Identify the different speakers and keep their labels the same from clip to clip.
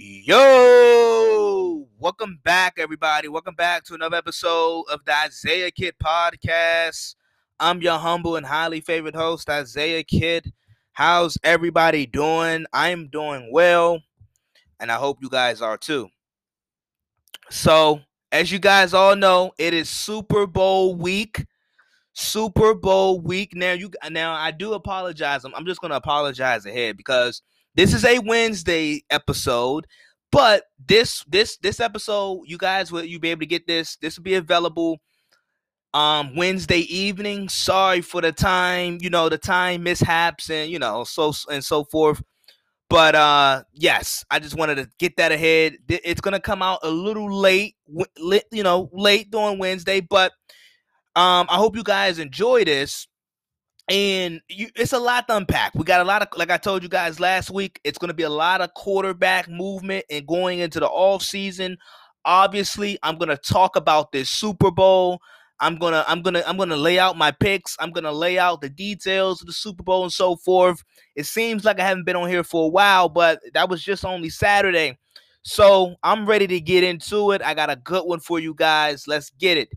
Speaker 1: Yo, welcome back, everybody. Welcome back to another episode of the Isaiah Kid podcast. I'm your humble and highly favorite host, Isaiah Kid. How's everybody doing? I'm doing well, and I hope you guys are too. So, as you guys all know, it is Super Bowl week. Super Bowl week. Now, you now I do apologize. I'm, I'm just gonna apologize ahead because this is a Wednesday episode, but this this this episode, you guys will you be able to get this. This will be available um Wednesday evening. Sorry for the time, you know, the time mishaps and you know, so and so forth. But uh yes, I just wanted to get that ahead. It's gonna come out a little late, you know, late during Wednesday. But um, I hope you guys enjoy this and you, it's a lot to unpack. We got a lot of, like I told you guys last week, it's going to be a lot of quarterback movement and going into the off season. Obviously, I'm going to talk about this Super Bowl. I'm gonna, I'm gonna, I'm gonna lay out my picks. I'm gonna lay out the details of the Super Bowl and so forth. It seems like I haven't been on here for a while, but that was just only Saturday. So I'm ready to get into it. I got a good one for you guys. Let's get it.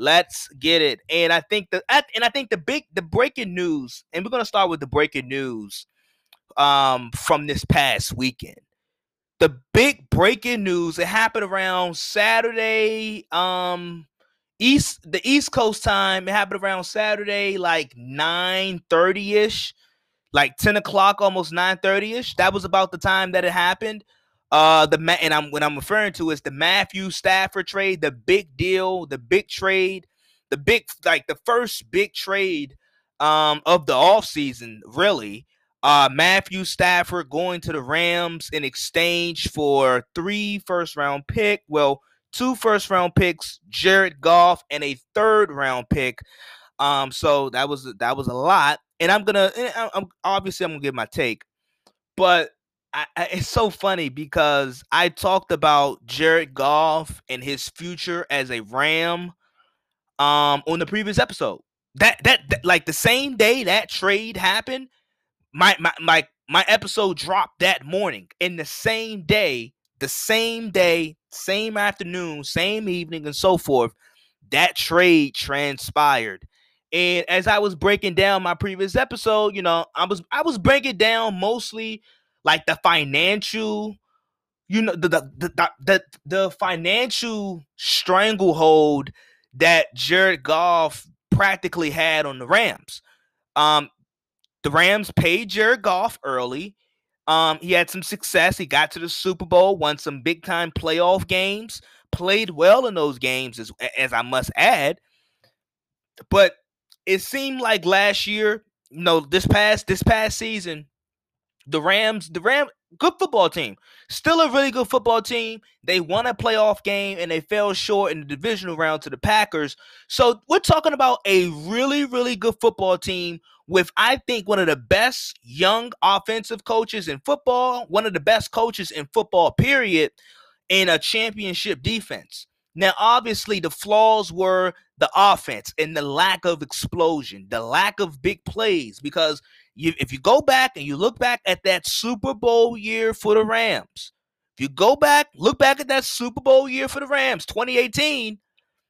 Speaker 1: Let's get it. And I think the and I think the big the breaking news, and we're gonna start with the breaking news um from this past weekend. The big breaking news, it happened around Saturday, um East the East Coast time. It happened around Saturday, like 9 30 ish, like 10 o'clock, almost 9 30 ish. That was about the time that it happened. Uh, the and I'm what I'm referring to is the Matthew Stafford trade, the big deal, the big trade, the big like the first big trade um of the offseason, really. Uh, Matthew Stafford going to the Rams in exchange for three first round pick, well, two first round picks, Jared Goff, and a third round pick. Um, so that was that was a lot, and I'm gonna, I'm obviously I'm gonna give my take, but I, it's so funny because I talked about Jared Goff and his future as a Ram um on the previous episode. That, that that like the same day that trade happened, my my my my episode dropped that morning. In the same day, the same day, same afternoon, same evening, and so forth, that trade transpired. And as I was breaking down my previous episode, you know, I was I was breaking down mostly like the financial you know the the the the, the financial stranglehold that Jared Goff practically had on the Rams. Um, the Rams paid Jared Goff early. Um, he had some success. He got to the Super Bowl, won some big time playoff games, played well in those games, as, as I must add. But it seemed like last year, you know, this past this past season, the Rams, the Ram, good football team, still a really good football team. They won a playoff game and they fell short in the divisional round to the Packers. So we're talking about a really, really good football team with, I think, one of the best young offensive coaches in football, one of the best coaches in football, period, in a championship defense. Now, obviously, the flaws were the offense and the lack of explosion, the lack of big plays, because you, if you go back and you look back at that Super Bowl year for the Rams, if you go back, look back at that Super Bowl year for the Rams, 2018,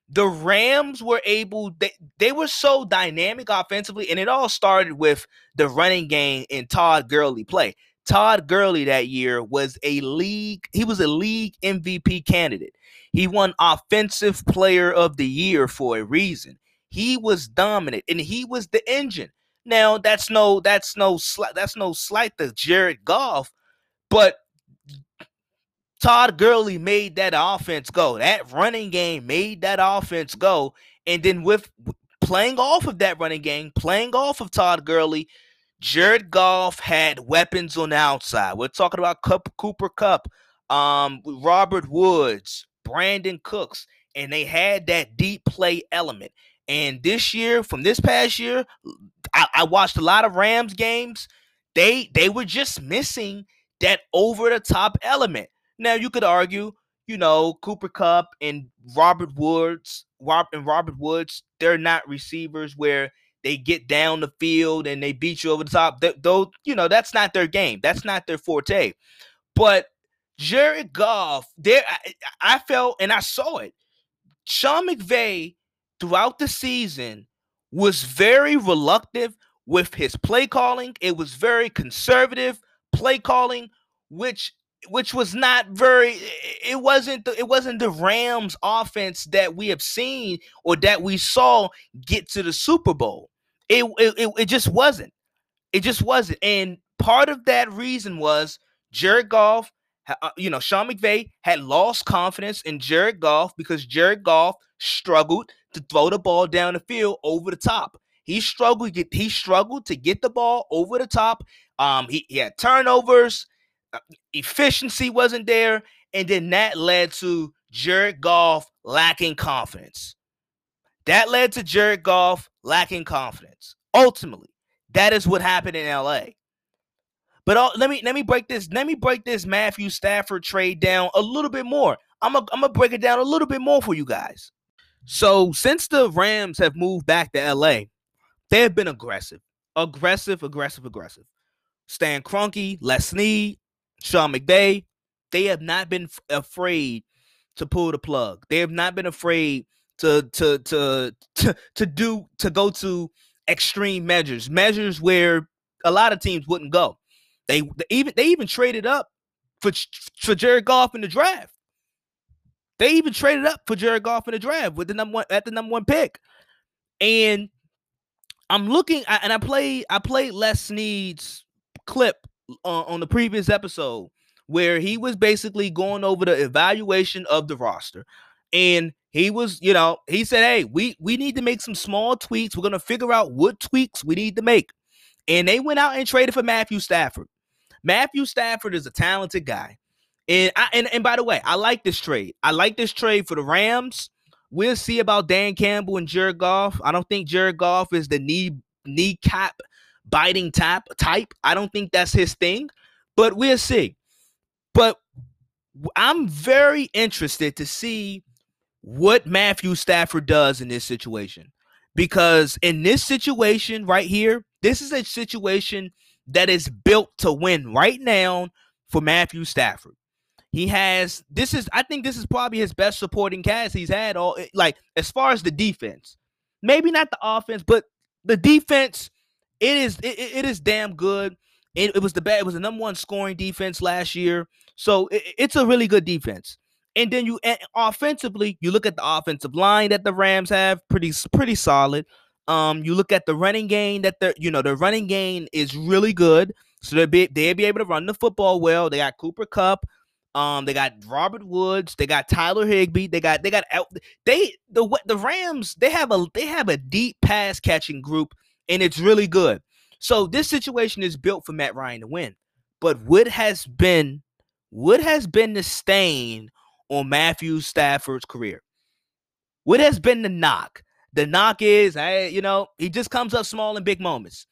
Speaker 1: the Rams were able, they, they were so dynamic offensively, and it all started with the running game and Todd Gurley play. Todd Gurley that year was a league, he was a league MVP candidate. He won offensive player of the year for a reason. He was dominant and he was the engine. Now that's no that's no slight that's no slight to Jared Goff, but Todd Gurley made that offense go. That running game made that offense go. And then with playing off of that running game, playing off of Todd Gurley, Jared Goff had weapons on the outside. We're talking about Cooper Kupp, um, Robert Woods, Brandin Cooks, and they had that deep play element. And this year, from this past year, I, I watched a lot of Rams games. They they were just missing that over the top element. Now you could argue, you know, Cooper Kupp and Robert Woods, Rob and Robert Woods, they're not receivers where they get down the field and they beat you over the top. Though, you know, that's not their game. That's not their forte. But Jared Goff, there I, I felt and I saw it. Sean McVay throughout the season was very reluctant with his play calling. It was very conservative play calling, which which was not very it wasn't the, it wasn't the Rams offense that we have seen or that we saw get to the Super Bowl. It it, it just wasn't. It just wasn't. And part of that reason was Jared Goff uh, you know, Sean McVay had lost confidence in Jared Goff because Jared Goff struggled to throw the ball down the field over the top. He struggled. He struggled to get the ball over the top. Um, he, he had turnovers. Uh, efficiency wasn't there, and then that led to Jared Goff lacking confidence. That led to Jared Goff lacking confidence. Ultimately, that is what happened in LA. But uh, let me let me break this let me break this Matthew Stafford trade down a little bit more. I'm a, I'm gonna break it down a little bit more for you guys. So since the Rams have moved back to LA, they have been aggressive, aggressive, aggressive, aggressive. Stan Kroenke, Les Snead, Sean McVay, they have not been f- afraid to pull the plug. They have not been afraid to to to to to do to go to extreme measures, measures where a lot of teams wouldn't go. They, they even they even traded up for for Jared Goff in the draft. They even traded up for Jared Goff in the draft with the number one at the number one pick. And I'm looking and I played I played Les Snead's clip uh, on the previous episode where he was basically going over the evaluation of the roster. And he was, you know, he said, "Hey, we we need to make some small tweaks. We're to figure out what tweaks we need to make." And they went out and traded for Matthew Stafford. Matthew Stafford is a talented guy. And I and, and by the way, I like this trade. I like this trade for the Rams. We'll see about Dan Campbell and Jared Goff. I don't think Jared Goff is the knee kneecap biting tap type. I don't think that's his thing, but we'll see. But I'm very interested to see what Matthew Stafford does in this situation. Because in this situation right here, this is a situation that is built to win right now for Matthew Stafford. He has this is I think this is probably his best supporting cast he's had all eh, like as far as the defense. Maybe not the offense, but the defense it is it, it is damn good. It, it was the bad it was the number one scoring defense last year. So it, it's a really good defense. And then you and offensively, you look at the offensive line that the Rams have, pretty pretty solid. Um, you look at the running game that they're, you know, the running game is really good. So they'll be they'll be able to run the football well. They got Cooper Kupp. Um, they got Robert Woods. They got Tyler Higbee. They got they got they the the Rams. They have a they have a deep pass catching group, and it's really good. So this situation is built for Matt Ryan to win. But what has been what has been the stain on Matthew Stafford's career? What has been the knock? The knock is, I, you know, he just comes up small in big moments.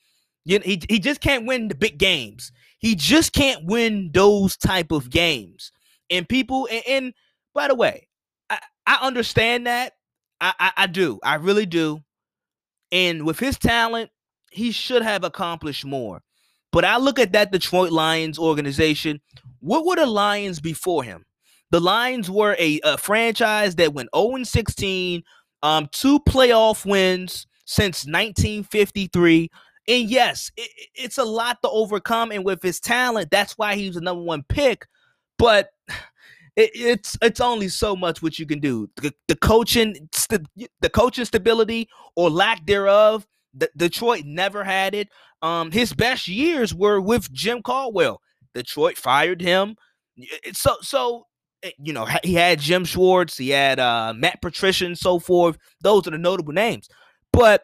Speaker 1: You, he, he just can't win the big games. He just can't win those type of games. And people, and, and by the way, I, I understand that. I, I, I do. I really do. And with his talent, he should have accomplished more. But I look at that Detroit Lions organization. What were the Lions before him? The Lions were a, a franchise that went 0 16 um, two playoff wins since 1953. And yes, it, it's a lot to overcome. And with his talent, that's why he was the number one pick. But it, it's it's only so much what you can do. The, the coaching, st- the coaching stability or lack thereof. The, Detroit never had it. Um, his best years were with Jim Caldwell. Detroit fired him. So so Eh, you know, he had Jim Schwartz, he had uh, Matt Patricia, and so forth. Those are the notable names. But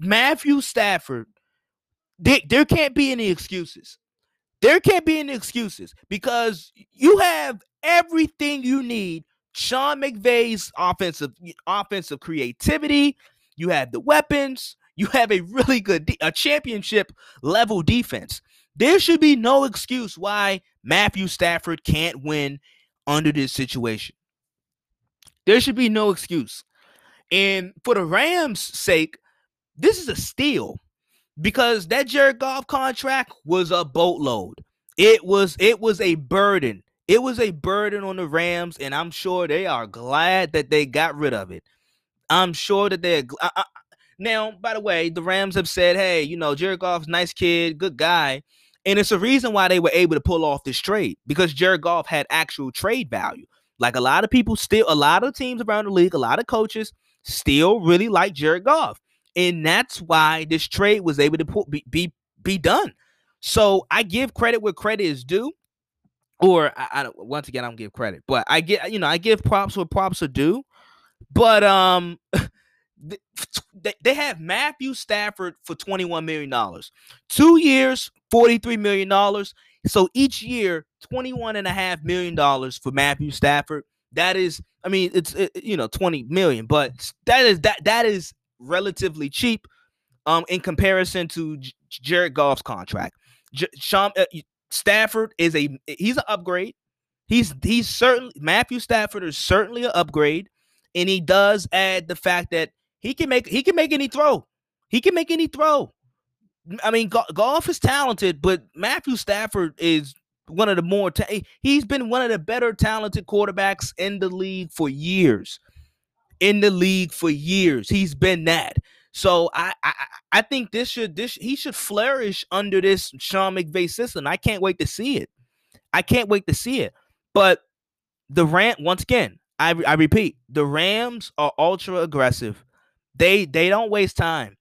Speaker 1: Matthew Stafford, there, there can't be any excuses. There can't be any excuses because you have everything you need. Sean McVay's offensive offensive creativity. You have the weapons. You have a really good de- a championship level defense. There should be no excuse why Matthew Stafford can't win under this situation. There should be no excuse. And for the Rams' sake, this is a steal because that Jared Goff contract was a boatload. It was it was a burden. It was a burden on the Rams, and I'm sure they are glad that they got rid of it. I'm sure that they're. I, I, now, by the way, the Rams have said, hey, you know, Jared Goff's nice kid, good guy. And it's a reason why they were able to pull off this trade because Jared Goff had actual trade value. Like a lot of people still, a lot of teams around the league, a lot of coaches still really like Jared Goff. And that's why this trade was able to be, be, be done. So I give credit where credit is due. Or I, I don't. once again, I don't give credit, but I get, you know, I give props where props are due. But um they, they have Matthew Stafford for $21 million. Two years, $43 million. So each year, $21.5 million for Matthew Stafford. That is, I mean, it's it, you know, 20 million, but that is that that is relatively cheap um in comparison to J- Jared Goff's contract. J- Sean uh, Stafford is a he's an upgrade. He's he's certainly Matthew Stafford is certainly an upgrade, and he does add the fact that he can make he can make any throw. He can make any throw. I mean, Goff is talented, but Matthew Stafford is one of the more ta- he's been one of the better talented quarterbacks in the league for years. In the league for years, he's been that. So I I, I think this should this he should flourish under this Sean McVay system. I can't wait to see it. I can't wait to see it. But the Ram once again, I I repeat, the Rams are ultra aggressive. They they don't waste time.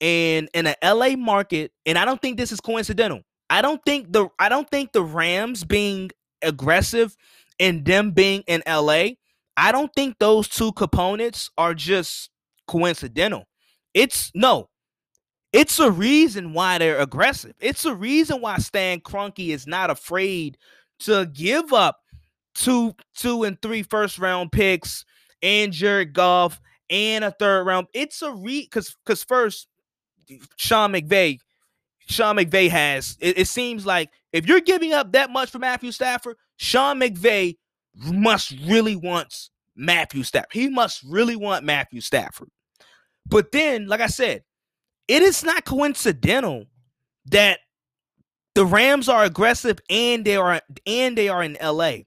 Speaker 1: And in an LA market, and I don't think this is coincidental. I don't think the I don't think the Rams being aggressive and them being in LA, I don't think those two components are just coincidental. It's no. It's a reason why they're aggressive. It's a reason why Stan Kroenke is not afraid to give up two, two and three first round picks and Jared Goff and a third round. It's a re because because first, Sean McVay, Sean McVay has it, it, seems like if you're giving up that much for Matthew Stafford, Sean McVay must really wants Matthew Stafford. He must really want Matthew Stafford. But then, like I said, it is not coincidental that the Rams are aggressive and they are and they are in LA.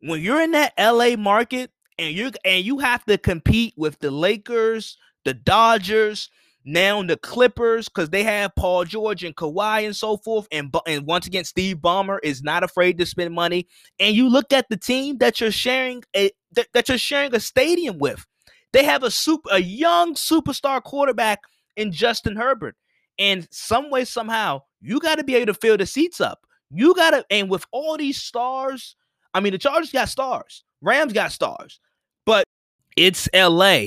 Speaker 1: When you're in that LA market, and you and you have to compete with the Lakers, the Dodgers, now the Clippers because they have Paul George and Kawhi and so forth. And and once again, Steve Ballmer is not afraid to spend money. And you look at the team that you're sharing a that, that you're sharing a stadium with. They have a super a young superstar quarterback in Justin Herbert. And some way, somehow, you got to be able to fill the seats up. You got to, and with all these stars, I mean, the Chargers got stars, Rams got stars. But it's LA,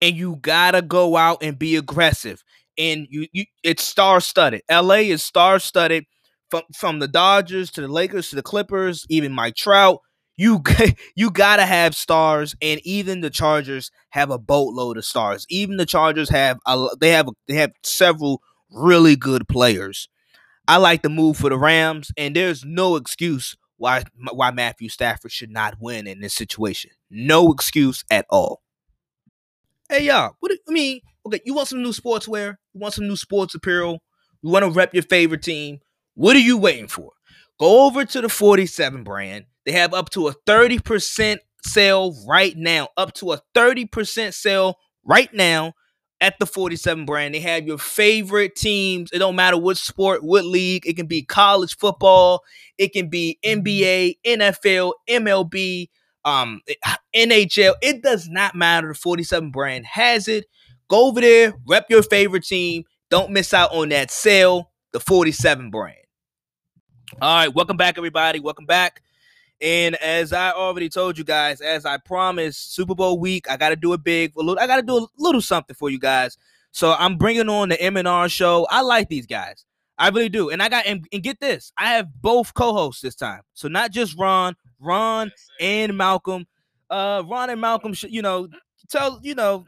Speaker 1: and you gotta go out and be aggressive. And you, you it's star studded. LA is star studded from from the Dodgers to the Lakers to the Clippers, even Mike Trout. You you gotta have stars, and even the Chargers have a boatload of stars. Even the Chargers have a, they have they have several really good players. I like the move for the Rams, and there's no excuse why why Matthew Stafford should not win in this situation. No excuse at all. Hey y'all, what do, I mean, okay, you want some new sportswear? You want some new sports apparel? You want to rep your favorite team? What are you waiting for? Go over to the 47 brand. They have up to a 30% sale right now. Up to a 30% sale right now at the 47 brand. They have your favorite teams. It don't matter what sport, what league. It can be college football, it can be NBA, NFL, MLB, um, NHL. It does not matter. The 47 brand has it. Go over there, rep your favorite team. Don't miss out on that sale. The 47 brand. All right, welcome back, everybody. Welcome back. And as I already told you guys, as I promised, Super Bowl week, I got to do it big. A little, I got to do a little something for you guys. So I'm bringing on the M&R show. I like these guys. I really do. And I got and, and get this, I have both co-hosts this time. So not just Ron, Ron and Malcolm. Uh, Ron and Malcolm, you know, tell you know,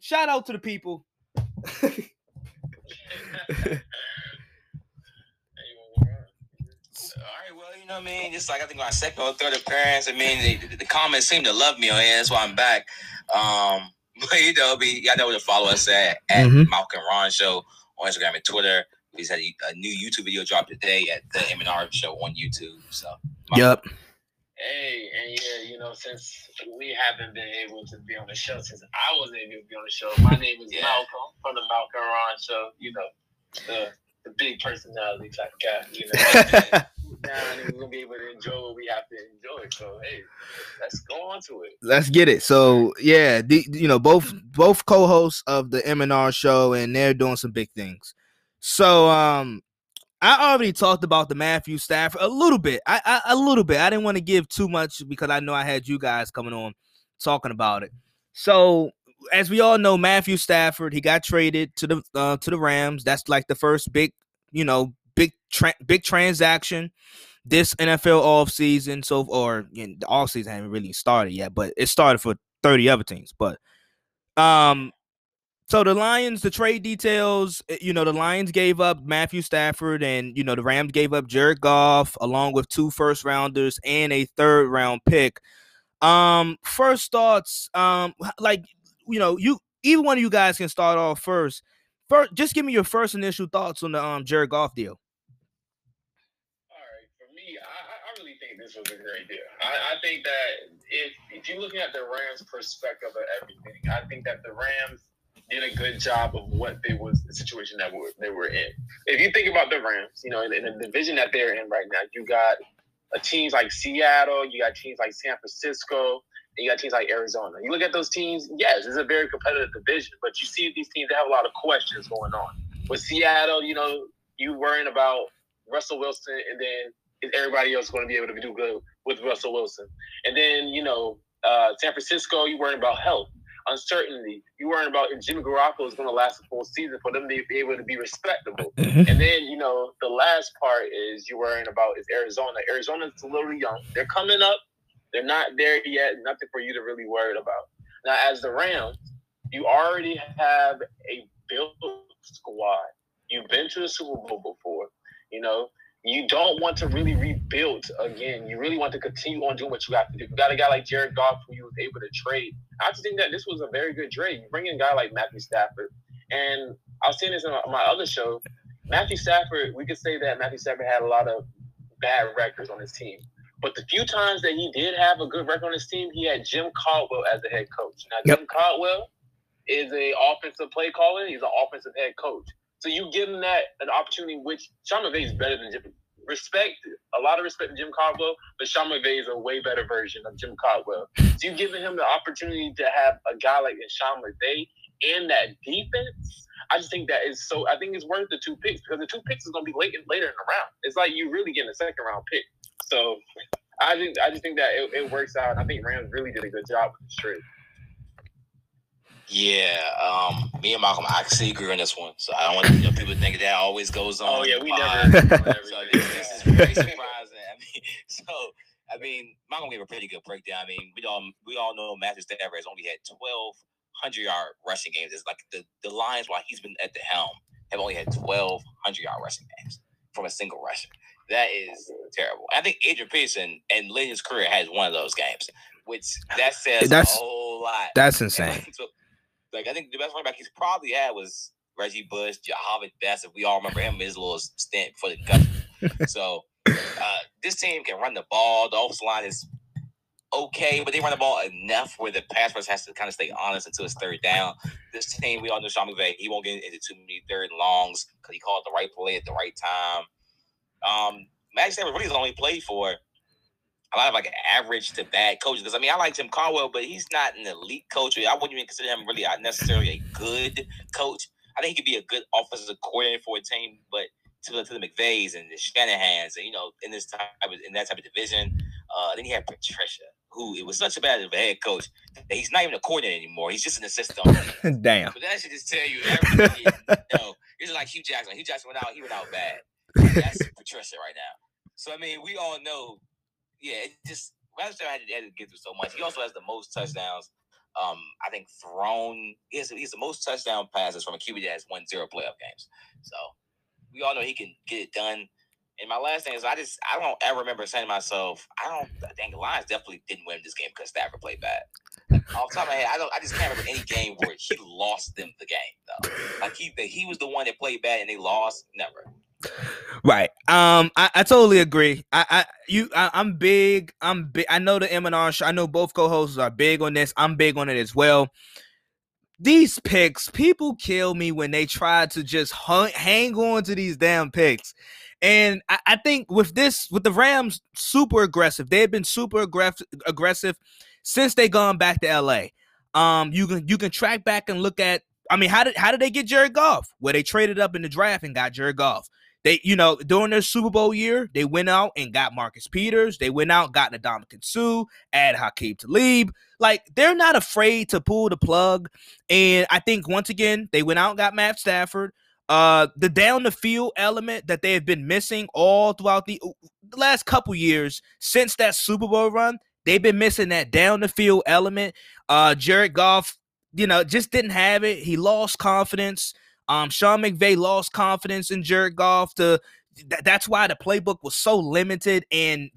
Speaker 1: shout out to the people.
Speaker 2: All right, well you know what I mean? Just like I think my second or third appearance. I mean, the, the comments seem to love me on here. That's why I'm back. Um, but you know, be y'all know where to follow us at at mm-hmm. Malcolm Ron Show on Instagram and Twitter. We just had a, a new YouTube video dropped today at the M&R Show on YouTube. So,
Speaker 1: yep.
Speaker 3: Hey, and yeah, you know, since we haven't been able to be on the show since I wasn't able to be on the show, my name is yeah. Malcolm from the Malcolm Ron Show. You know, the the big personality type guy. You know, and we're gonna be able to enjoy what we have to enjoy. So hey, let's go on to it.
Speaker 1: Let's get it. So yeah, the, you know both both co-hosts of the MNR show, and they're doing some big things. So um I already talked about the Matthew Stafford a little bit. I, I a little bit. I didn't want to give too much because I know I had you guys coming on talking about it. So as we all know, Matthew Stafford he got traded to the uh, to the Rams. That's like the first big, you know, big tra- big transaction this NFL off season. So or you know, the off season haven't really started yet, but it started for thirty other teams. But um, so the Lions, the trade details, eh, you know, the Lions gave up Matthew Stafford, and you know the Rams gave up Jared Goff along with two first rounders and a third round pick. Um, first thoughts, um, like you know, you even one of you guys can start off first. First, just give me your first initial thoughts on the um Jared Goff deal.
Speaker 3: All right, for me, I, I really think this was a great deal. I, I think that if if you're looking at the Rams' perspective of everything, I think that the Rams did a good job of what they was the situation that were, they were in. If you think about the Rams, you know, in, in the division that they're in right now, you got a teams like Seattle, you got teams like San Francisco, and you got teams like Arizona. You look at those teams, yes, it's a very competitive division, but you see these teams that have a lot of questions going on. With Seattle, you know, you worrying about Russell Wilson, and then is everybody else going to be able to do good with Russell Wilson? And then, you know, uh, San Francisco, you worrying about health uncertainty. You worrying about if Jimmy Garoppolo is going to last a full season for them to be able to be respectable. Mm-hmm. And then, you know, the last part is you're worrying about is Arizona. Arizona's a little young. They're coming up. They're not there yet. Nothing for you to really worry about. Now, as the Rams, you already have a built squad. You've been to the Super Bowl before. You know, you don't want to really rebuild again. You really want to continue on doing what you have to do. You got a guy like Jared Goff who you was able to trade. I just think that this was a very good trade. You bring in a guy like Matthew Stafford, and I was saying this in my other show. Matthew Stafford, we could say that Matthew Stafford had a lot of bad records on his team. But the few times that he did have a good record on his team, he had Jim Caldwell as the head coach. Now, yep. Jim Caldwell is a offensive play caller. He's an offensive head coach. So you give him that an opportunity, which Sean McVay is better than Jim. Respect, a lot of respect to Jim Caldwell, but Sean McVay is a way better version of Jim Caldwell. So you giving him the opportunity to have a guy like Sean McVay and that defense. I just think that is so. I think it's worth the two picks because the two picks is going to be late later in the round. It's like you really getting a second round pick. So I think I just think that it, it works out. I think Rams really did a good job with the trade.
Speaker 2: Yeah, um, me and Malcolm actually agree on this one. So I don't want you know, people to think that always goes on.
Speaker 3: Oh yeah, we never.
Speaker 2: so this, this, is very surprising. I mean, so I mean, Malcolm gave a pretty good breakdown. I mean, we all we all know Matthew Stafford has only had twelve hundred yard rushing games. It's like the the Lions while he's been at the helm have only had twelve hundred yard rushing games from a single rusher. That is terrible. I think Adrian Peterson and late his career has one of those games, which that says that's, a whole lot.
Speaker 1: That's insane.
Speaker 2: Like I think the best running back he's probably had was Reggie Bush, Jahvid Best. If we all remember him, his little stint for the concussion. so uh, this team can run the ball. The offensive line is okay, but they run the ball enough where the pass rush has to kind of stay honest until it's third down. This team, we all know Sean McVay, he won't get into too many third and longs because he called the right play at the right time. Um, Max Stafford really has only played for a lot of like average to bad coaches. Because I mean, I like Jim Caldwell, but he's not an elite coach. I wouldn't even consider him really necessarily a good coach. I think he could be a good offensive coordinator for a team, but to, to the McVays and the Shanahan's, and you know, in this type of, in that type of division, uh, then he had Patricia, who it was such a bad of a head coach that he's not even a coordinator anymore. He's just an assistant.
Speaker 1: Damn.
Speaker 2: But that should just tell you everything. you know, it's like Hue Jackson. Hue Jackson went out. He went out bad. That's Patricia right now. So I mean, we all know yeah, it just Webster had had to get through so much. He also has the most touchdowns. Um, I think thrown. He has, the most touchdown passes from a QB that has won zero playoff games. So we all know he can get it done. And my last thing is, I just I don't ever remember saying to myself, I don't I think the Lions definitely didn't win this game because Stafford played bad. Off the top of my head, I don't I just can't remember any game where he lost them the game though. Like he he was the one that played bad and they lost. Never.
Speaker 1: Right. Um, I, I totally agree. I, I you I, am big. I'm big. I know the M and R show. I know both co-hosts are big on this. I'm big on it as well. These picks, people kill me when they try to just hang on to these damn picks. And I, I, think with this, with the Rams, super aggressive. They've been super aggressive, aggressive since they gone back to LA. Um, you can you can track back and look at. I mean, how did how did they get Jared Goff? Well, they traded up in the draft and got Jared Goff. They, you know, during their Super Bowl year, they went out and got Marcus Peters. They went out, got Ndamukong Suh, add Aqib Talib. Like they're not afraid to pull the plug. And I think once again, they went out and got Matt Stafford. Uh, the down the field element that they have been missing all throughout the, the last couple years since that Super Bowl run, they've been missing that down the field element. Uh, Jared Goff, you know, just didn't have it. He lost confidence. Um, Sean McVay lost confidence in Jared Goff. To th- that's why the playbook was so limited. And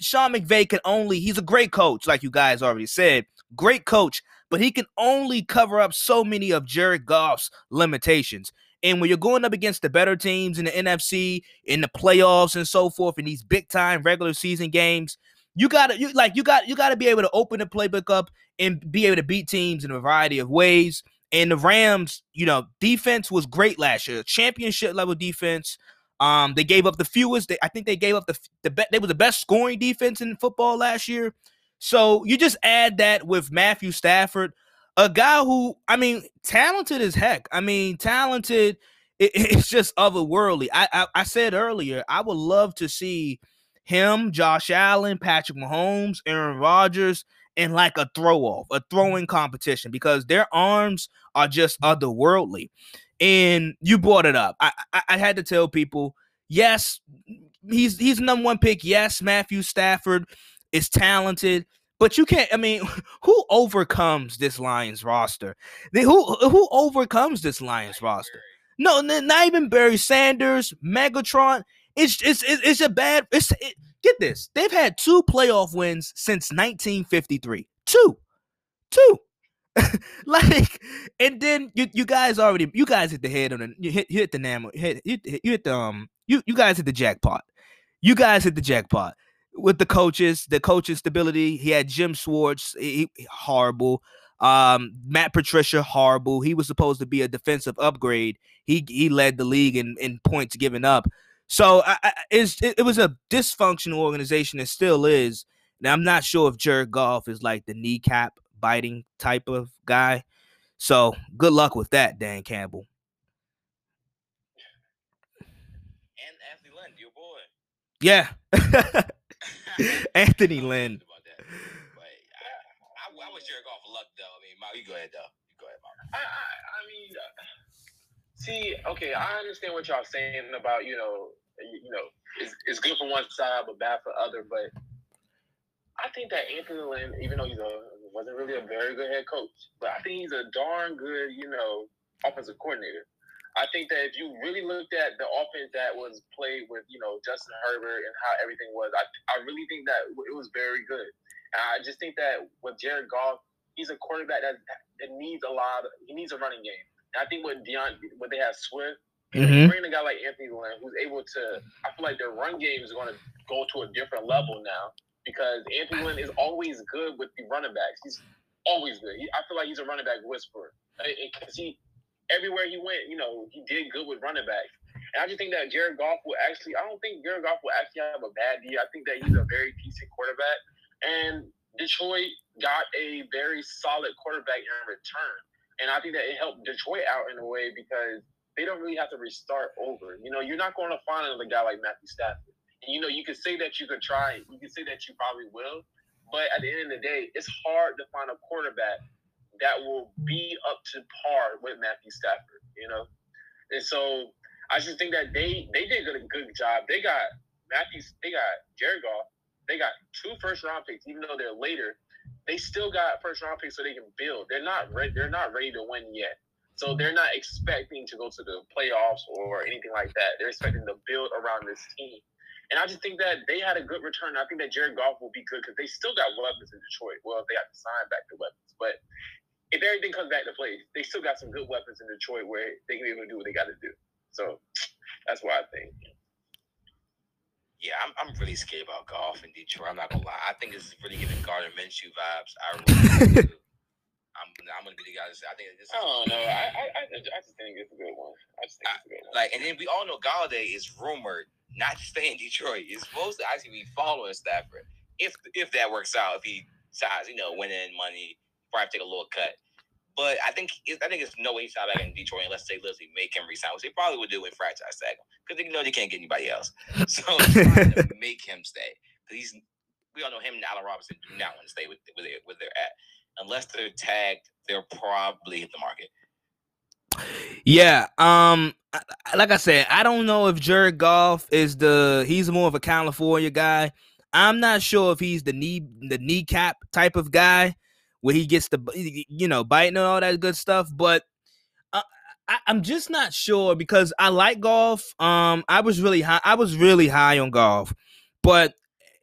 Speaker 1: Sean McVay can only he's a great coach, like you guys already said, great coach, but he can only cover up so many of Jared Goff's limitations. And when you're going up against the better teams in the NFC, in the playoffs, and so forth, in these big time regular season games, you gotta you like you got you gotta be able to open the playbook up and be able to beat teams in a variety of ways. And the Rams, you know, defense was great last year, championship level defense. Um, they gave up the fewest. They, I think they gave up the the be, they were the best scoring defense in football last year. So you just add that with Matthew Stafford, a guy who, I mean, talented as heck. I mean, talented. It, it's just otherworldly. I, I I said earlier, I would love to see him, Josh Allen, Patrick Mahomes, Aaron Rodgers, in like a throw off, a mm-hmm. throwing competition because their arms are just otherworldly. And you brought it up. I, I, I had to tell people, yes, he's he's number one pick. Yes, Matthew Stafford is talented, but you can't. I mean, who overcomes this Lions roster? Who who overcomes this Lions roster? No, not even Barry Sanders, Megatron. It's it's it's a bad. It's it, get this. They've had two playoff wins since 1953. Two, two. like, and then you you guys already you guys hit the head on the you hit you hit the name hit you, you hit the um you you guys hit the jackpot. You guys hit the jackpot with the coaches, the coaching stability. He had Jim Schwartz, he, he, horrible. Um, Matt Patricia, horrible. He was supposed to be a defensive upgrade. He he led the league in, in points given up. So I, I, it, it was a dysfunctional organization. It still is. Now I'm not sure if Jared Goff is like the kneecap biting type of guy. So good luck with that, Dan Campbell.
Speaker 2: And Anthony Lynn, your boy.
Speaker 1: Yeah. Anthony Lynn.
Speaker 2: I, I, wish Jared Goff luck though. I mean, you go ahead though. You go ahead, Mark.
Speaker 3: I, I, I mean. Uh See, okay, I understand what y'all saying about you know, you know, it's, it's good for one side but bad for other. But I think that Anthony Lynn, even though he's a wasn't really a very good head coach, but I think he's a darn good, you know, offensive coordinator. I think that if you really looked at the offense that was played with, you know, Justin Herbert and how everything was, I, I really think that it was very good. And I just think that with Jared Goff, he's a quarterback that, that needs a lot. Of, he needs a running game. I think what Dion, what they have Swift, mm-hmm. bringing a guy like Anthony Lynn, who's able to, I feel like their run game is going to go to a different level now because Anthony Lynn is always good with the running backs. He's always good. He, I feel like he's a running back whisperer because he everywhere he went, you know, he did good with running backs. And I just think that Jared Goff will actually, I don't think Jared Goff will actually have a bad year. I think that he's a very decent quarterback. And Detroit got a very solid quarterback in return. And I think that it helped Detroit out in a way because they don't really have to restart over. You know, you're not going to find another guy like Matthew Stafford. And, you know, you can say that you could try, you can say that you probably will, but at the end of the day, it's hard to find a quarterback that will be up to par with Matthew Stafford, you know? And so I just think that they they did a good job. They got Matthew, they got Jared Goff, they got two first round picks, even though they're later they still got first round picks so they can build. They're not ready. They're not ready to win yet. So they're not expecting to go to the playoffs or anything like that. They're expecting to build around this team. And I just think that they had a good return. I think that Jared Goff will be good because they still got weapons in Detroit. Well, they have to sign back the weapons. But if everything comes back to play, they still got some good weapons in Detroit where they can be able to do what they got to do. So that's what I think.
Speaker 2: Yeah, I'm, I'm really scared about Goff in Detroit. I'm not gonna lie. I think it's really giving Gardner Minshew vibes. I really do. I'm, I'm gonna be the guy to say I think this.
Speaker 3: I don't know. I, I I just think it's a good one. I just think it's a good one.
Speaker 2: Like, and then we all know Golladay is rumored not to stay in Detroit. He's supposed to actually be following Stafford. If if that works out, if he decides, you know, winning money, probably take a little cut. But I think I think it's no way he's not back in Detroit unless they literally make him resign, which they probably would do in franchise tag him because they know they can't get anybody else. So make him stay because he's we all know him and Allen Robinson do not want to stay with where, they, where they're at unless they're tagged, they'll probably hit the market.
Speaker 1: Yeah, um, like I said, I don't know if Jared Goff is the he's more of a California guy. I'm not sure if he's the knee the kneecap type of guy where he gets the you know biting and all that good stuff. But uh, I, I'm just not sure because I like Goff. Um, I was really high. I was really high on Goff, but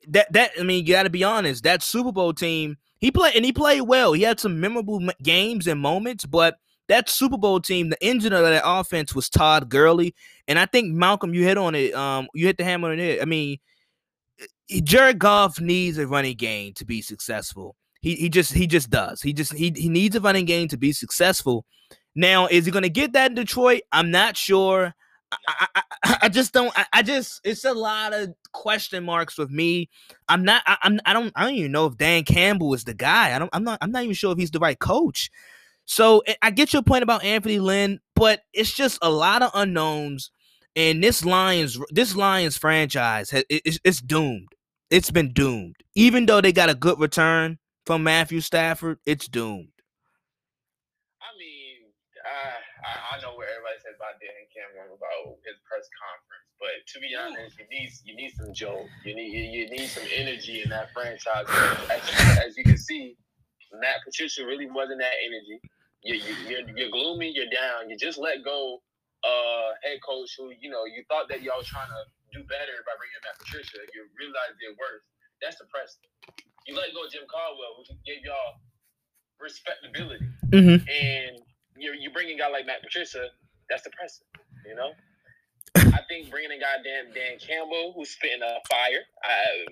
Speaker 1: that that I mean, you got to be honest. That Super Bowl team he played and he played well. He had some memorable games and moments, but that Super Bowl team, the engine of that offense was Todd Gurley, and I think Malcolm, you hit on it. Um, you hit the hammer on it. I mean, Jared Goff needs a running game to be successful. He he just he just does. He just he he needs a running game to be successful. Now, is he going to get that in Detroit? I'm not sure. I, I, I just don't. I, I, just it's a lot of question marks with me. I'm not. I, I'm. I don't. I don't even know if Dan Campbell is the guy. I don't. I'm not. I'm not even sure if he's the right coach. So eh, I get your point about Anthony Lynn, but it's just a lot of unknowns. And this Lions, this Lions franchise, it's, it's doomed. It's been doomed. Even though they got a good return from Matthew Stafford, it's doomed.
Speaker 3: I mean, uh, I, I know where everybody says about Dan Cameron about his press conference, but to be honest, you need you need some joke. You need you need some energy in that franchise. As you, as you can see, Matt Patricia really wasn't that energy. You, you, you're, you're gloomy. You're down. You just let go. Uh, head coach who you know you thought that y'all trying to do better by bringing Matt Patricia. You realize they're worse. That's depressing. You let go of Jim Caldwell, who gave y'all respectability, mm-hmm. and you're you bring a guy like Matt Patricia. That's depressing. You know. I think bringing a guy Dan Dan Campbell who's spitting a fire. I,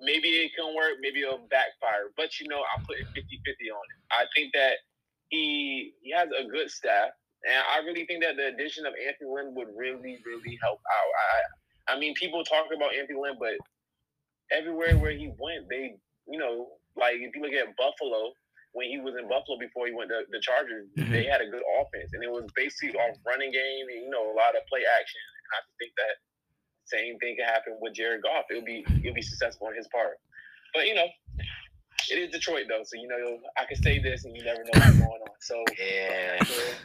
Speaker 3: maybe it can work, maybe it'll backfire. But you know, I'm putting 50-50 on it. I think that he he has a good staff, and I really think that the addition of Anthony Lynn would really, really help out. I I mean, people talk about Anthony Lynn, but everywhere where he went, they you know, like if you look at Buffalo, when he was in Buffalo before he went to the Chargers, mm-hmm. they had a good offense, and it was basically off running game and you know a lot of play action. And I think that same thing can happen with Jared Goff. It'll be it'll be successful on his part. But you know, it is Detroit though, so you know I can say this and you never know what's going on. So yeah,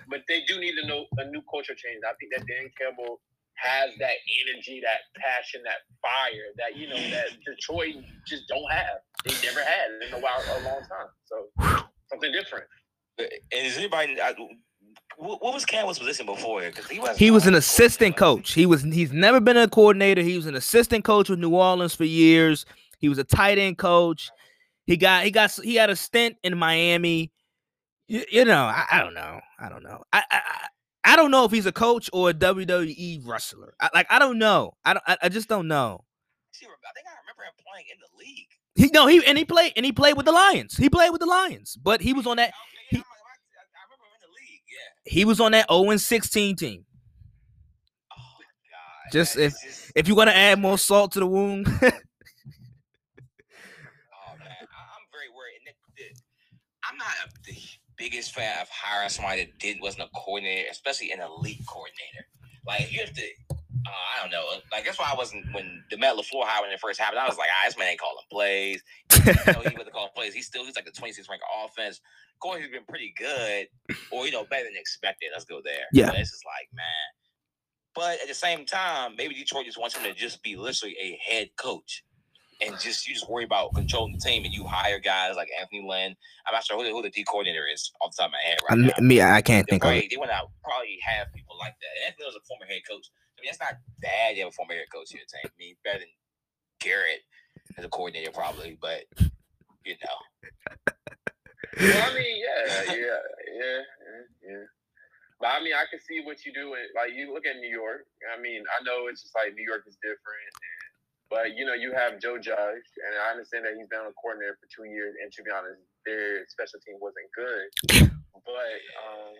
Speaker 3: but they do need to know, a new culture change. I think that Dan Campbell has that energy, that passion, that fire that you know that Detroit just don't have. They never had in a while, a long time. So something different.
Speaker 2: And is anybody? what was Campbell's position before? Because he was
Speaker 1: he was an assistant coach. He was he's never been a coordinator. He was an assistant coach with New Orleans for years. He was a tight end coach. He got he got he had a stint in Miami. You, you know, I, I, don't know. I don't know. I, I I don't know if he's a coach or a WWE wrestler. I, like I don't know. I don't. I, I just don't know.
Speaker 2: I think I remember him playing in the league.
Speaker 1: He no he and he played and he played with the Lions. He played with the Lions, but he was on that. He, I, remember him in the league. Yeah. He was on that 0 and 16 team. Oh God. Just if just... if you want to add more salt to the wound.
Speaker 2: Oh man, I'm very worried. I'm not a, biggest fan of hiring somebody that didn't wasn't a coordinator, especially an elite coordinator. Like you have to, uh, I don't know. Like that's why I wasn't when the Matt LaFleur hired when it first happened. I was like, ah, this man ain't calling plays. you know, he wasn't calling plays. He's still he's like the 26th ranked offense. Of course, he's been pretty good, or you know, better than expected. Let's go there.
Speaker 1: Yeah,
Speaker 2: but it's just like man. But at the same time, maybe Detroit just wants him to just be literally a head coach and just you just worry about controlling the team and you hire guys like Anthony Lynn. I'm not sure who the, who the D coordinator is off the top of my head right
Speaker 1: now. Me, I can't think
Speaker 2: probably,
Speaker 1: of it.
Speaker 2: They want to probably have people like that. Anthony was a former head coach. I mean, it's not bad to have a former head coach here team. I mean, better than Garrett as a coordinator probably, but you know.
Speaker 3: well, I mean, yeah, yeah, yeah, yeah. But I, I mean, I can see what you do. It like you look at New York. I mean, I know it's just like New York is different, but you know you have Joe Judge, and I understand that he's been a coordinator for two years. And to be honest, their special team wasn't good. but um,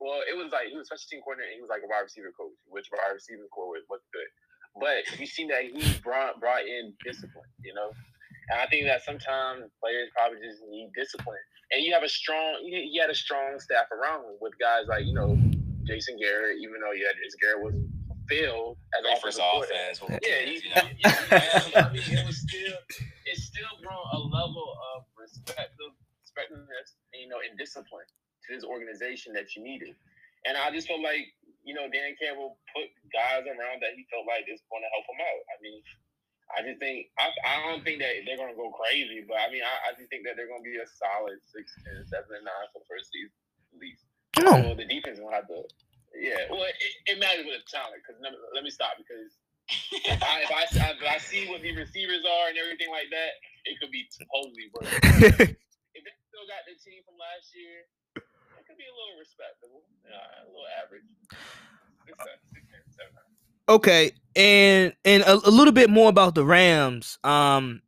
Speaker 3: well, it was like he was special team coordinator. and He was like a wide receiver coach, which wide receiver core was good. But you seen that he brought brought in discipline, you know. And I think that sometimes players probably just need discipline. And you have a strong, he had a strong staff around him with guys like, you know, Jason Garrett, even though yeah, Jason Garrett was failed as
Speaker 2: offensive offense.
Speaker 3: Yeah, he, yeah, yeah, I mean, it was still, it still brought a level of respect, respectfulness, you know, and discipline to this organization that you needed. And I just felt like, you know, Dan Campbell put guys around that he felt like is going to help him out. I mean, I just think I, I don't think that they're gonna go crazy, but I mean I, I just think that they're gonna be a solid 6, 10, 7, and nine for the first season at least. Oh. So the defense will have to, yeah. Well, it, it matters with the talent because let, let me stop because if I, if I if I see what the receivers are and everything like that, it could be totally worse. if they still got the team from last year, it could be a little respectable, uh, a little average. Six, seven, six, seven, seven,
Speaker 1: Okay, and and a, a, little bit more about the Rams. Um,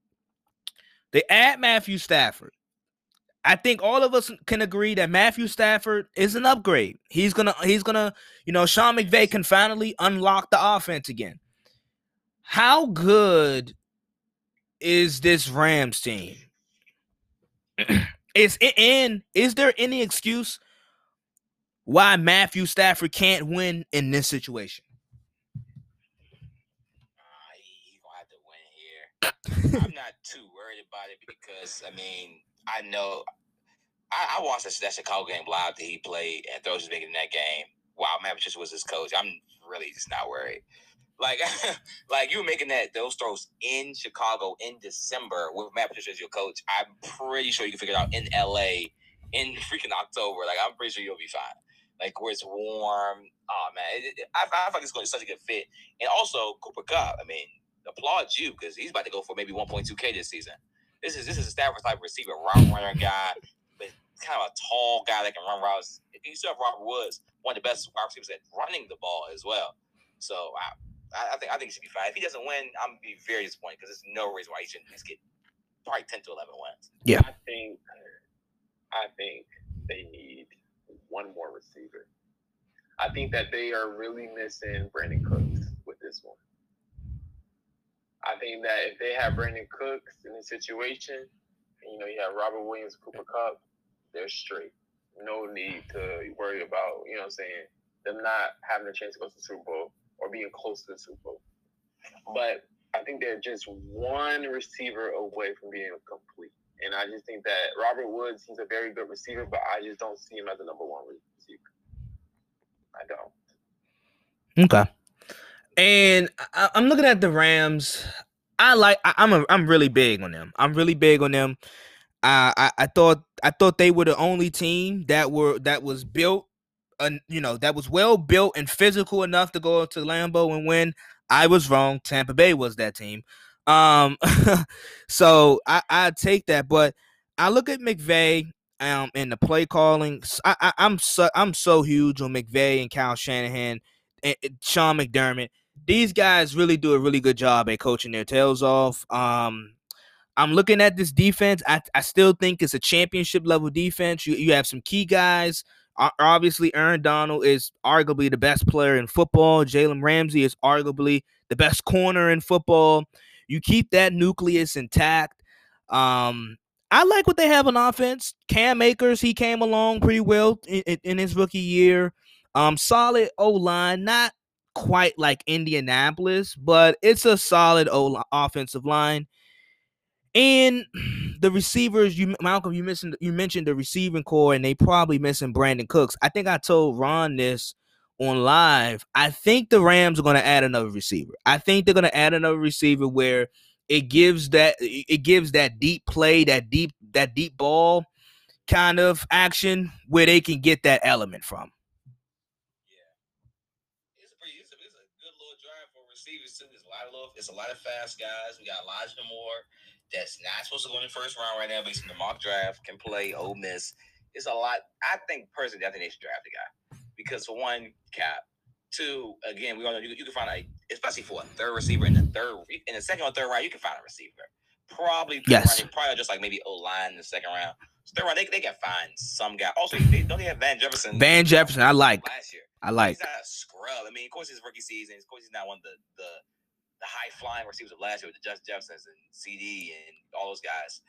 Speaker 1: they add Matthew Stafford. I think all of us can agree that Matthew Stafford is an upgrade. He's gonna he's gonna you know Sean McVay can finally unlock the offense again. How good is this Rams team? is in? Is there any excuse why Matthew Stafford can't win in this situation?
Speaker 2: I'm not too worried about it because I mean I know I, I watched that, Chicago game live that he played and throws was big in that game. Wow, Matt Patricia was his coach. I'm really just not worried. Like, like you were making that those throws in Chicago in December with Matt Patricia as your coach. I'm pretty sure you can figure it out in LA in freaking October. Like, I'm pretty sure you'll be fine. Like where it's warm. Oh man, it, it, I, I think it's going to be such a good fit. And also Cooper Kupp. I mean, applaud you because he's about to go for maybe 1.2K this season. This is this is a Stafford type receiver, route runner guy, but kind of a tall guy that can run routes. If you still have Robert Woods, one of the best wide receivers at running the ball as well. So I, I think I think he should be fine. If he doesn't win, I'm gonna be very disappointed because there's no reason why he shouldn't at least get probably 10 to 11 wins.
Speaker 1: Yeah,
Speaker 3: I think I think they need one more receiver. I think that they are really missing Brandin Cooks with this one. I think that if they have Brandin Cooks in the situation, you know, you have Robert Williams, Cooper Kupp, they're straight. No need to worry about, you know what I'm saying, them not having a chance to go to the Super Bowl or being close to the Super Bowl. But I think they're just one receiver away from being complete. And I just think that Robert Woods, he's a very good receiver, but I just don't see him as a number one receiver. I don't.
Speaker 1: Okay. And I, am looking at the Rams. I like. I, am a. I'm really big on them. I'm really big on them. I, I I thought I thought they were the only team that were that was built, uh, you know, that was well built and physical enough to go to Lambeau and win. I was wrong. Tampa Bay was that team. Um, so I I take that, but I look at McVay um and the play calling. I, I I'm so I'm so huge on McVay and Kyle Shanahan and, and Sean McDermott these guys really do a really good job at coaching their tails off. Um, I'm looking at this defense. I, I still think it's a championship level defense. You, you have some key guys. Obviously, Aaron Donald is arguably the best player in football. Jalen Ramsey is arguably the best corner in football. You keep that nucleus intact. Um, I like what they have on offense. Cam Akers, he came along pretty well in, in his rookie year. Um, solid O line, not quite like Indianapolis, but it's a solid old offensive line. And the receivers, you Malcolm, you mentioned you mentioned the receiving core, and they probably missing Brandin Cooks. I think I told Ron this on live. I think the Rams are going to add another receiver. I think they're going to add another receiver where it gives that it gives that deep play, that deep that deep ball kind of action where they can get that element from.
Speaker 2: It's a lot of fast guys. We got Elijah Moore that's not supposed to go in the first round right now based on the mock draft, can play Ole Miss. It's a lot. I think personally, I think they should draft a guy. because for one, cap. Two, again, we all know you, you can find a, especially for a third receiver in the third, in the second or third round, you can find a receiver. Probably,
Speaker 1: yes.
Speaker 2: Round, probably just like maybe O line in the second round. So third round, they, they can find some guy. Also, they don't they have Van Jefferson.
Speaker 1: Van Jefferson, I like.
Speaker 2: Last year,
Speaker 1: I like.
Speaker 2: He's not a scrub. I mean, of course, his rookie season. Of course, he's not one of the the the high flying receivers of last year with the Justin Jeffersons and CeeDee and all those guys.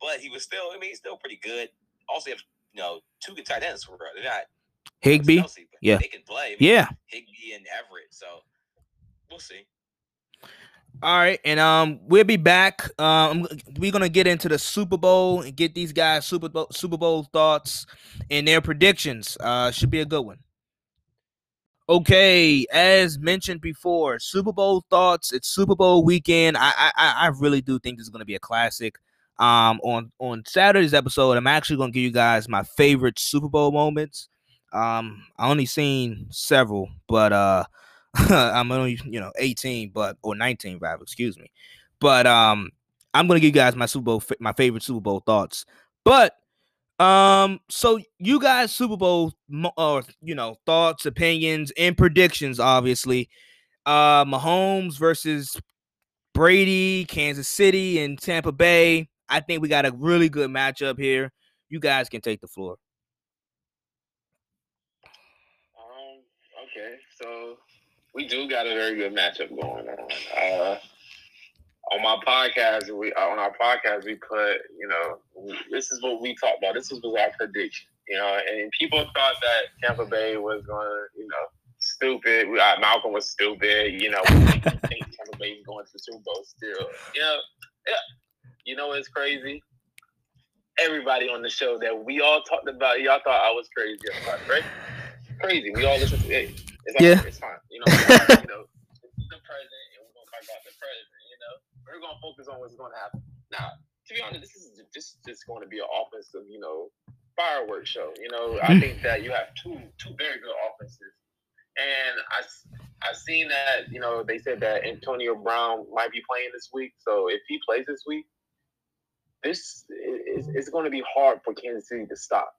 Speaker 2: But he was still, I mean, he's still pretty good. Also, you have you know two good tight ends for they're not. Chelsea,
Speaker 1: yeah,
Speaker 2: they can play. I
Speaker 1: mean, yeah,
Speaker 2: Higbee and Everett. So we'll see.
Speaker 1: All right, and um, we'll be back. Um, we're gonna get into the Super Bowl and get these guys Super Bowl Super Bowl thoughts and their predictions. Uh, should be a good one. Okay, as mentioned before, Super Bowl thoughts. It's Super Bowl weekend. I I I really do think this is gonna be a classic. Um, on on Saturday's episode, I'm actually gonna give you guys my favorite Super Bowl moments. Um, I only seen several, but uh, I'm only you know 18, but or 19 rather, excuse me. But um, I'm gonna give you guys my Super Bowl, my favorite Super Bowl thoughts. But um, so you guys Super Bowl or you know thoughts, opinions, and predictions, obviously. Uh, Mahomes versus Brady, Kansas City, and Tampa Bay. I think we got a really good matchup here. You guys can take the floor.
Speaker 3: Um. Okay. So we do got a very good matchup going on. Uh, on my podcast, we uh, on our podcast we put, you know, this is what we talked about. This was our prediction, you know, and people thought that Tampa Bay was going to, you know, stupid. We, uh, Malcolm was stupid. You know, we think, Tampa Bay is going to the Super Bowl still. Yeah, yeah. You know, it's crazy. Everybody on the show that we all talked about, y'all thought I was crazy, right? Crazy. We all listen to it. It's
Speaker 1: yeah.
Speaker 3: It's fine. You know, you know, the president, and we're gonna talk about the president. You know, we're gonna focus on what's gonna happen. Now, to be honest, this is just just going to be an offensive, you know, fireworks show. You know, I mm-hmm. think that you have two two very good offenses, and I I've seen that you know they said that Antonio Brown might be playing this week. So if he plays this week, this is, is going to be hard for Kansas City to stop.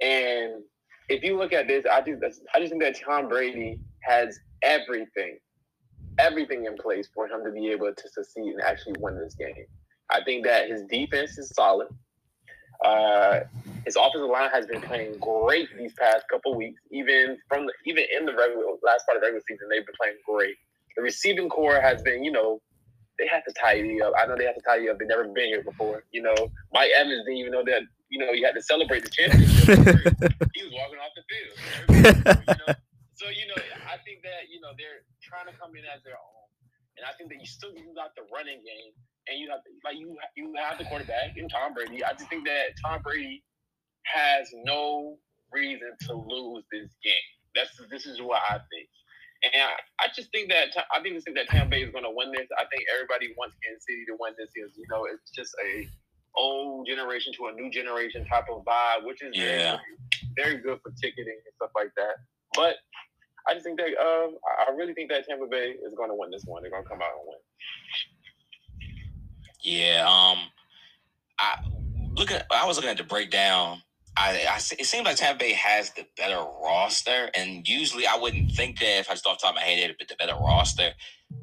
Speaker 3: And if you look at this, I just I just think that Tom Brady has everything, everything in place for him to be able to succeed and actually win this game. I think that his defense is solid. Uh, his offensive line has been playing great these past couple weeks. Even from the, even in the regular last part of the regular season, they've been playing great. The receiving core has been, you know, they have to tidy up. I know they have to tidy up. They've never been here before. You know, Mike Evans didn't even know that. You know, you had to celebrate the championship. he was walking off the field. You know? So you know, I think that you know they're trying to come in as their own, and I think that you still you got the running game, and you have like you you have the quarterback in Tom Brady. I just think that Tom Brady has no reason to lose this game. That's this is what I think. And I, I just think that I think think that Tampa Bay is going to win this. I think everybody wants Kansas City to win this because you know it's just a old generation to a new generation type of vibe, which is yeah. very, very good for ticketing and stuff like that. But I just think that um, I really think that Tampa Bay is going to win this one. They're going to come out and win.
Speaker 2: Yeah. Um. I look at. I was looking at the breakdown I, I, it seems like Tampa Bay has the better roster, and usually I wouldn't think that if I just off the top of my head, they had the better roster.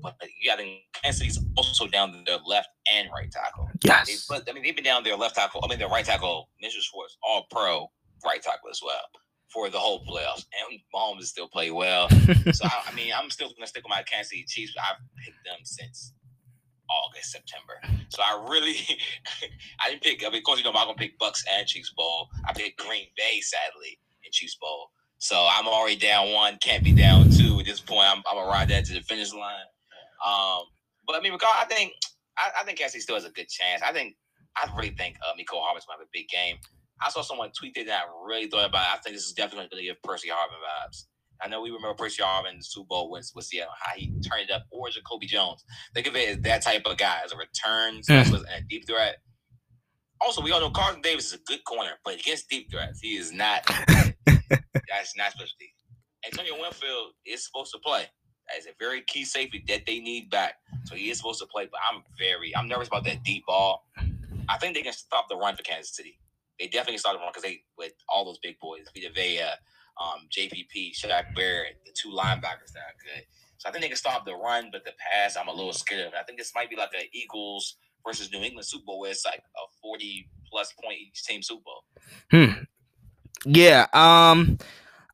Speaker 2: But you got Kansas City's also down their left and right tackle.
Speaker 1: Yes,
Speaker 2: they, but I mean they've been down their left tackle. I mean their right tackle, Mitchell Schwartz, all pro right tackle as well for the whole playoffs, and Mahomes still play well. so I, I, mean I'm still gonna stick with my Kansas City Chiefs. I've picked them since August, September. So I really, I didn't pick. I mean, of course, you know, I'm gonna pick Bucks and Chiefs Bowl. I picked Green Bay, sadly, in Chiefs Bowl. So I'm already down one. Can't be down two at this point. I'm, I'm gonna ride that to the finish line. Um, but I mean, because I think, I, I think Cassie still has a good chance. I think, I really think uh, Mecole Hardman's gonna have a big game. I saw someone tweet that I really thought about. It. I think this is definitely gonna give Percy Harvin vibes. I know we remember Percy Harvin the Super Bowl with, with Seattle, how he turned it up, or Jacoby Jones. Think of it as that type of guy, as a return specialist and a deep threat. Also, we all know Carlton Davis is a good corner, but against deep threats, he is not. that's not supposed specialty. Antonio Winfield is supposed to play. That is a very key safety that they need back. So he is supposed to play, but I'm very, I'm nervous about that deep ball. I think they can stop the run for Kansas City. They definitely the run because they, with all those big boys, Vita Vea, um, JPP, Shaq Barrett, the two linebackers that are good. So I think they can stop the run, but the pass, I'm a little scared of. I think this might be like an Eagles versus New England Super Bowl where it's like a 40 plus point each team Super Bowl.
Speaker 1: Hmm. Yeah. Um,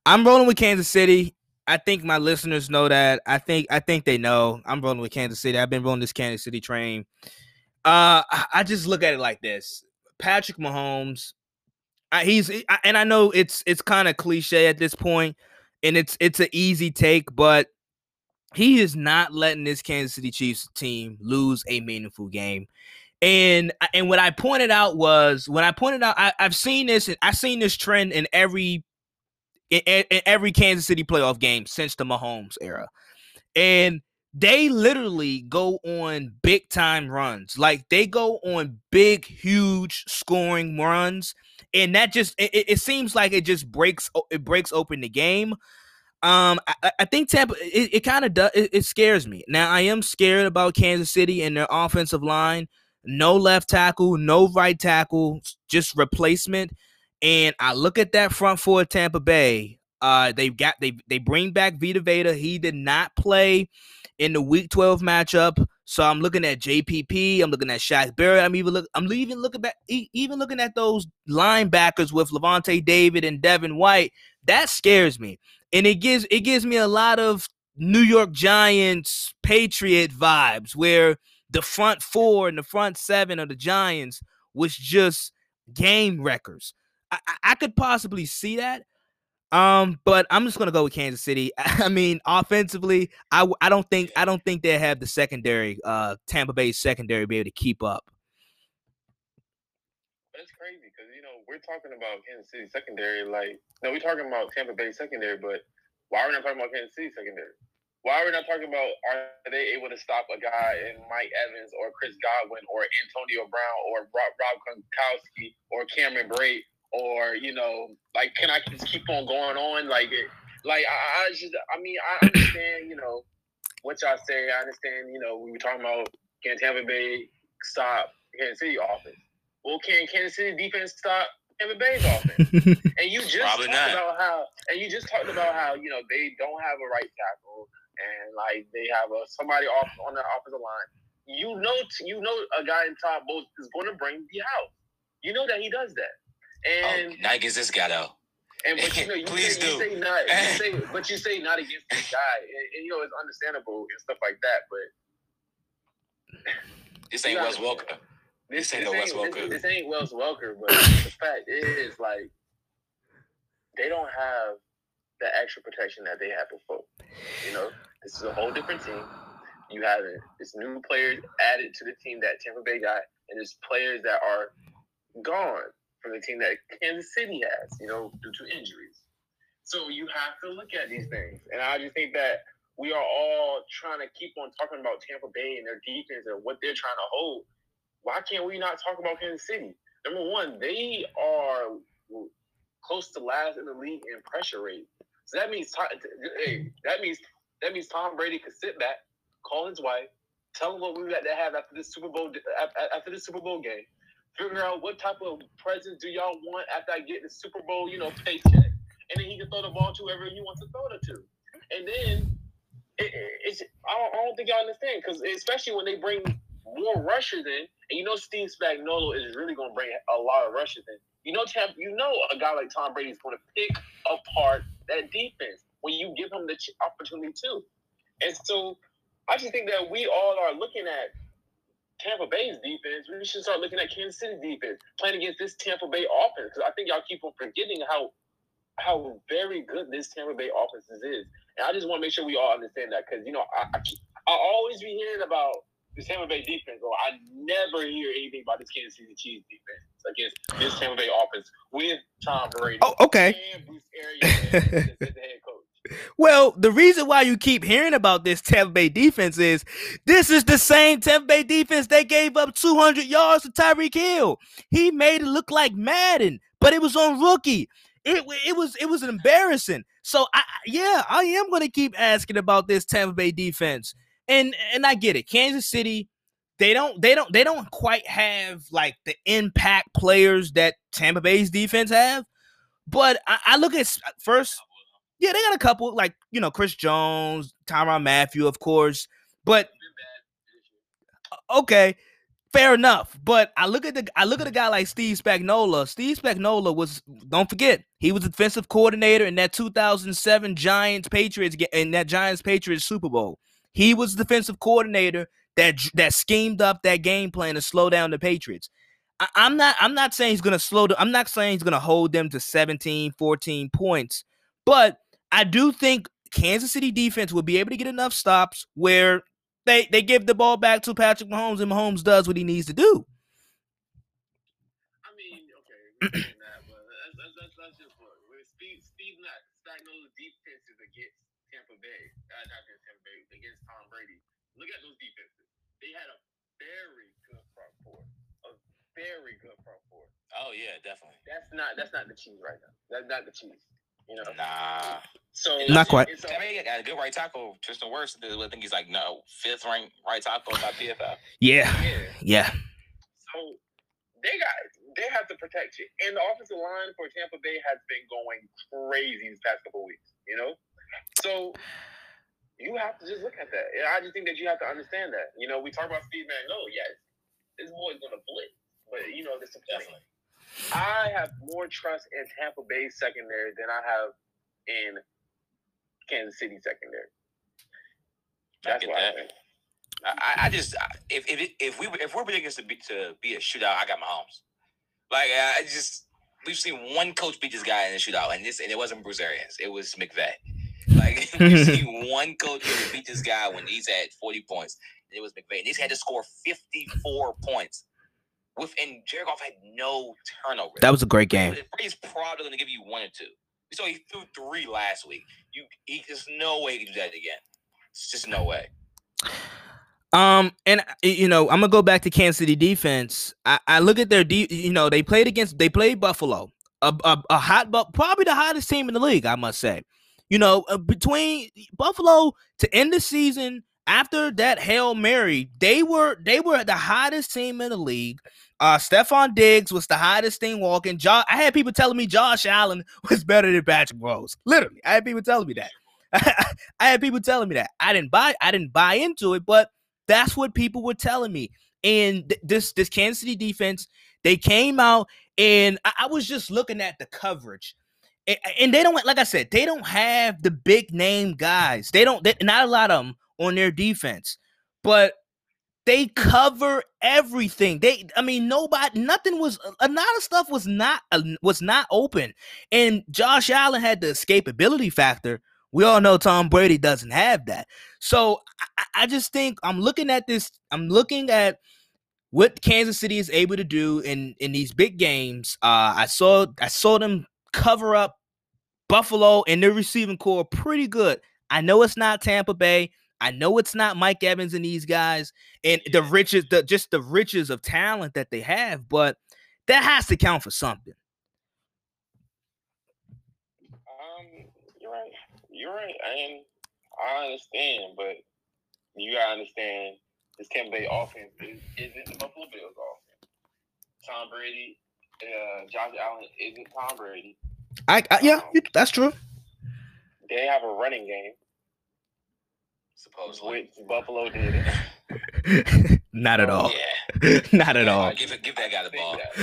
Speaker 1: I'm rolling with Kansas City. I think my listeners know that. I think I think they know. I'm rolling with Kansas City. I've been rolling this Kansas City train. Uh, I just look at it like this: Patrick Mahomes. I, he's eh, and I know it's it's kind of cliche at this point, and it's it's an easy take, but he is not letting this Kansas City Chiefs team lose a meaningful game. And and what I pointed out was when I pointed out I, have seen this I've seen this trend in every in, in every Kansas City playoff game since the Mahomes era. And they literally go on big time runs. Like they go on big, huge scoring runs. And that just it, it seems like it just breaks it breaks open the game. Um, I, I think Tampa. It, it kind of does. It, it, scares me. Now I am scared about Kansas City and their offensive line. No left tackle, no right tackle, just replacement. And I look at that front four of Tampa Bay. Uh, they got they they bring back Vita Veda. He did not play in the Week 12 matchup. So I'm looking at JPP. I'm looking at Shaq Barrett. I'm even look. I'm even looking back. Even looking at those linebackers with Lavonte David and Devin White. That scares me and it gives it gives me a lot of New York Giants Patriot vibes where the front four and the front seven of the Giants was just game wreckers. I, I could possibly see that. Um, but I'm just gonna go with Kansas City. I mean, offensively, I, I don't think I don't think they have the secondary, uh, Tampa Bay secondary, be able to keep up.
Speaker 3: That's crazy because you know we're talking about Kansas City secondary. Like, no, we're talking about Tampa Bay secondary, but why are we not talking about Kansas City secondary? Why are we not talking about are they able to stop a guy in Mike Evans or Chris Godwin or Antonio Brown or Rob, Gronkowski or Cameron Brate or you know like can I just keep on going on like it like I, I just I mean I understand you know what y'all say I understand you know we were talking about can Tampa Bay stop Kansas City offense well can Kansas City defense stop Tampa Bay's offense. and you just Probably talked not. about how and you just talked about how, you know, they don't have a right tackle and like they have a somebody off on the offensive line. You know you know a guy in top both is gonna bring the house. You know that he does that. Oh, and
Speaker 2: oh, not against this guy though.
Speaker 3: And but you know, you, Please say, do. you say not, you say, but you say not against this guy, and, and, you know it's understandable and stuff like that. But
Speaker 2: this ain't Wes Welker.
Speaker 3: This, this, ain't, this, ain't, this, this ain't Wes Welker, but the fact is, like, they don't have the extra protection that they had before. You know, this is a whole different team. You have this new players added to the team that Tampa Bay got, and there's players that are gone from the team that Kansas City has, you know, due to injuries. So you have to look at these things. And I just think that we are all trying to keep on talking about Tampa Bay and their defense and what they're trying to hold why can't we not talk about Kansas City? Number one, they are close to last in the league in pressure rate. So that means hey, that means that means Tom Brady could sit back, call his wife, tell him what we got to have after this Super Bowl after this Super Bowl game. Figure out what type of presents do y'all want after I get the Super Bowl, you know, paycheck, and then he can throw the ball to whoever he wants to throw it to. And then it, it's I don't, think y'all understand because especially when they bring more rushers in, and you know Steve Spagnuolo is really going to bring a lot of rushers in. You know, Tam, you know a guy like Tom Brady is going to pick apart that defense when you give him the opportunity to. And so, I just think that we all are looking at Tampa Bay's defense. We should start looking at Kansas City defense playing against this Tampa Bay offense because I think y'all keep on forgetting how how very good this Tampa Bay offense is. And I just want to make sure we all understand that because you know I, I I always be hearing about this Tampa Bay defense, bro, I never hear anything about this Kansas City Chiefs defense against this Tampa Bay offense with Tom Brady.
Speaker 1: Oh, okay.
Speaker 3: And Bruce Arians the head coach.
Speaker 1: Well, the reason why you keep hearing about this Tampa Bay defense is this is the same Tampa Bay defense that gave up 200 yards to Tyreek Hill. He made it look like Madden, but it was on rookie. It, it was it was embarrassing. So I yeah, I am going to keep asking about this Tampa Bay defense and and I get it. Kansas City, they don't they don't they don't quite have like the impact players that Tampa Bay's defense have. But I, I look at first. Yeah, they got a couple like you know Chris Jones, Tyrann Mathieu, of course. But okay, fair enough. But I look at the I look at a guy like Steve Spagnuolo. Steve Spagnuolo was don't forget he was defensive coordinator in that 2007 Giants Patriots in that Giants Patriots Super Bowl. He was defensive coordinator that that schemed up that game plan to slow down the Patriots. I, am not I'm not saying he's gonna slow down, I'm not saying he's gonna hold them to 17, 14 points, but I do think Kansas City defense will be able to get enough stops where they they give the ball back to Patrick Mahomes, and Mahomes does what he needs to do.
Speaker 3: I mean, okay, that, but that's, that's, that's, that's just what with Steve Steve Spagnuolo's defenses against Tampa Bay, uh, not against Tampa Bay, against Tom Brady. Look at those defenses. They had a very good front four, a very good front four.
Speaker 2: Oh yeah, definitely.
Speaker 3: That's not that's not the cheese right now. That's not the cheese. You know?
Speaker 2: Nah.
Speaker 3: So
Speaker 1: not quite.
Speaker 2: It's, I mean, got a good right tackle. Tristan Wirfs. I think he's like no fifth ranked right tackle by PFF.
Speaker 1: Yeah. Yeah. yeah.
Speaker 3: So they got they have to protect you, and the offensive line for Tampa Bay has been going crazy these past couple weeks. You know, so you have to just look at that. And I just think that you have to understand that. You know, we talk about Steve Van. No, oh, yes, this boy's gonna blitz, but you know, this is definitely. I have more trust in Tampa Bay secondary than I have in Kansas City secondary. That's why. That.
Speaker 2: I, I, just if if if we if we're predicting to be to be a shootout, I got Mahomes. Like I just we've seen one coach beat this guy in a shootout, and this and it wasn't Bruce Arians, it was McVay. Like we've seen one coach beat this guy when he's at forty points, and it was McVay. And he's had to score fifty four points with and Jared Goff had no turnover.
Speaker 1: That was a great game.
Speaker 2: He's probably going to give you one or two. So he threw three last week. You, he, there's no way he do that again. It's just no way.
Speaker 1: Um, and you know, I'm gonna go back to Kansas City defense. I, I look at their de- you know, they played against they played Buffalo, a, a, a hot but probably the hottest team in the league, I must say. You know, uh, between Buffalo to end the season after that Hail Mary, they were they were the hottest team in the league. Uh, Stefon Diggs was the hottest thing walking. Jo- I had people telling me Josh Allen was better than Patrick Rose. Literally, I had people telling me that. I had people telling me that. I didn't buy. I didn't buy into it, but that's what people were telling me. And th- this this Kansas City defense, they came out, and I, I was just looking at the coverage. And, and they don't, like I said, they don't have the big name guys. They don't, they, not a lot of them on their defense. But they cover everything. They, I mean, nobody, nothing was a lot of stuff was not uh, was not open, and Josh Allen had the escapability factor. We all know Tom Brady doesn't have that. So I, I just think I'm looking at this. I'm looking at what Kansas City is able to do in in these big games. Uh, I saw I saw them cover up Buffalo and their receiving core pretty good. I know it's not Tampa Bay. I know it's not Mike Evans and these guys and the riches, the just the riches of talent that they have, but that has to count for something.
Speaker 3: Um, you're right. You're right. And I understand, but you gotta understand this Tampa Bay offense is, isn't the Buffalo Bills offense. Tom Brady, uh, Josh Allen isn't Tom Brady.
Speaker 1: I, I yeah, um, that's true.
Speaker 3: They have a running game
Speaker 2: supposedly.
Speaker 3: Which Buffalo did it.
Speaker 1: Not at oh, all. Yeah. Not at all.
Speaker 2: Give, give that guy the ball.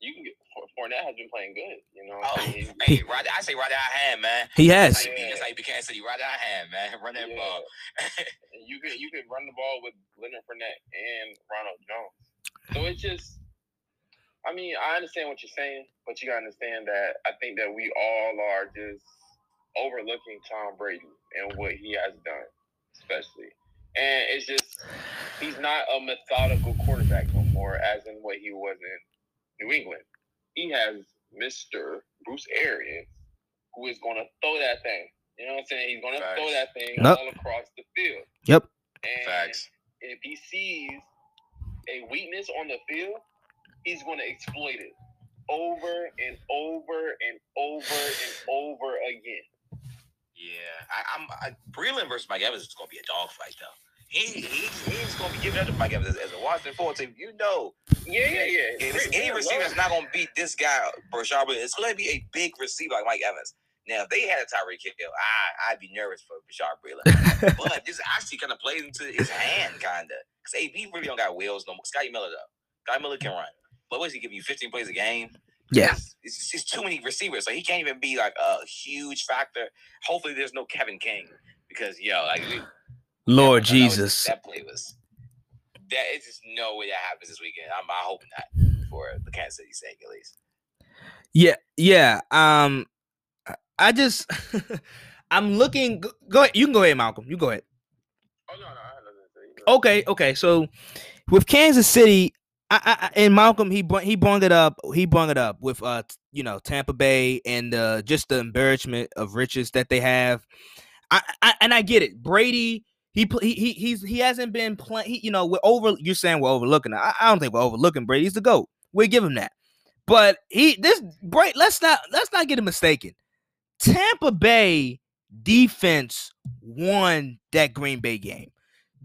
Speaker 3: you can get Fournette has been playing good, you know.
Speaker 2: Oh, hey, right, I say right out hand, man.
Speaker 1: He has.
Speaker 2: That's how you, that's how you became city. Right out hand, man. Run that yeah. ball.
Speaker 3: you can you can run the ball with Leonard Fournette and Ronald Jones. So it's just, I mean, I understand what you're saying, but you gotta understand that I think that we all are just overlooking Tom Brady and what he has done, especially. And it's just he's not a methodical quarterback no more, as in what he was in New England. He has Mr. Bruce Arians, who is going to throw that thing. You know what I'm saying? He's going to throw that thing yep. all across the field.
Speaker 1: Yep.
Speaker 3: And
Speaker 2: Facts.
Speaker 3: if he sees a weakness on the field, he's going to exploit it over and over and over and over again.
Speaker 2: Yeah, I, am I, Breeland versus Mike Evans is going to be a dogfight, though. He, he he's going to be giving up to Mike Evans as, as a Washington football team. You know,
Speaker 3: yeah, yeah, yeah.
Speaker 2: If any receiver is not going to beat this guy, Bashaud, it's going to be a big receiver like Mike Evans. Now, if they had a Tyreek Hill, I, I'd be nervous for Bashaud Breeland. but this actually kind of plays into his hand, kind of. Because AB really don't got wheels no more. Scotty Miller, though. Scotty Miller can run. But what is he giving you 15 plays a game?
Speaker 1: Yeah.
Speaker 2: It's, it's, it's, too many receivers. So he can't even be like a huge factor. Hopefully, there's no Kevin King. Because, yo, like, we,
Speaker 1: Lord Jesus.
Speaker 2: that play was. That, it's just no way that happens this weekend. I'm, I hope not for the Kansas City sake, at least.
Speaker 1: Yeah, yeah. Um, I just I'm looking. Go ahead. You can go ahead, Malcolm. You go ahead.
Speaker 3: Oh no, no,
Speaker 1: Okay, okay. So with Kansas City, I, I, and Malcolm, he he brought it up. He brought it up with uh, you know, Tampa Bay and uh, just the embarrassment of riches that they have. I, I and I get it. Brady, he he he's he hasn't been playing. You know, we're over. You're saying we're overlooking. I, I don't think we're overlooking Brady. He's the goat. We give him that. But he this Brady. Let's not let's not get it mistaken. Tampa Bay defense won that Green Bay game.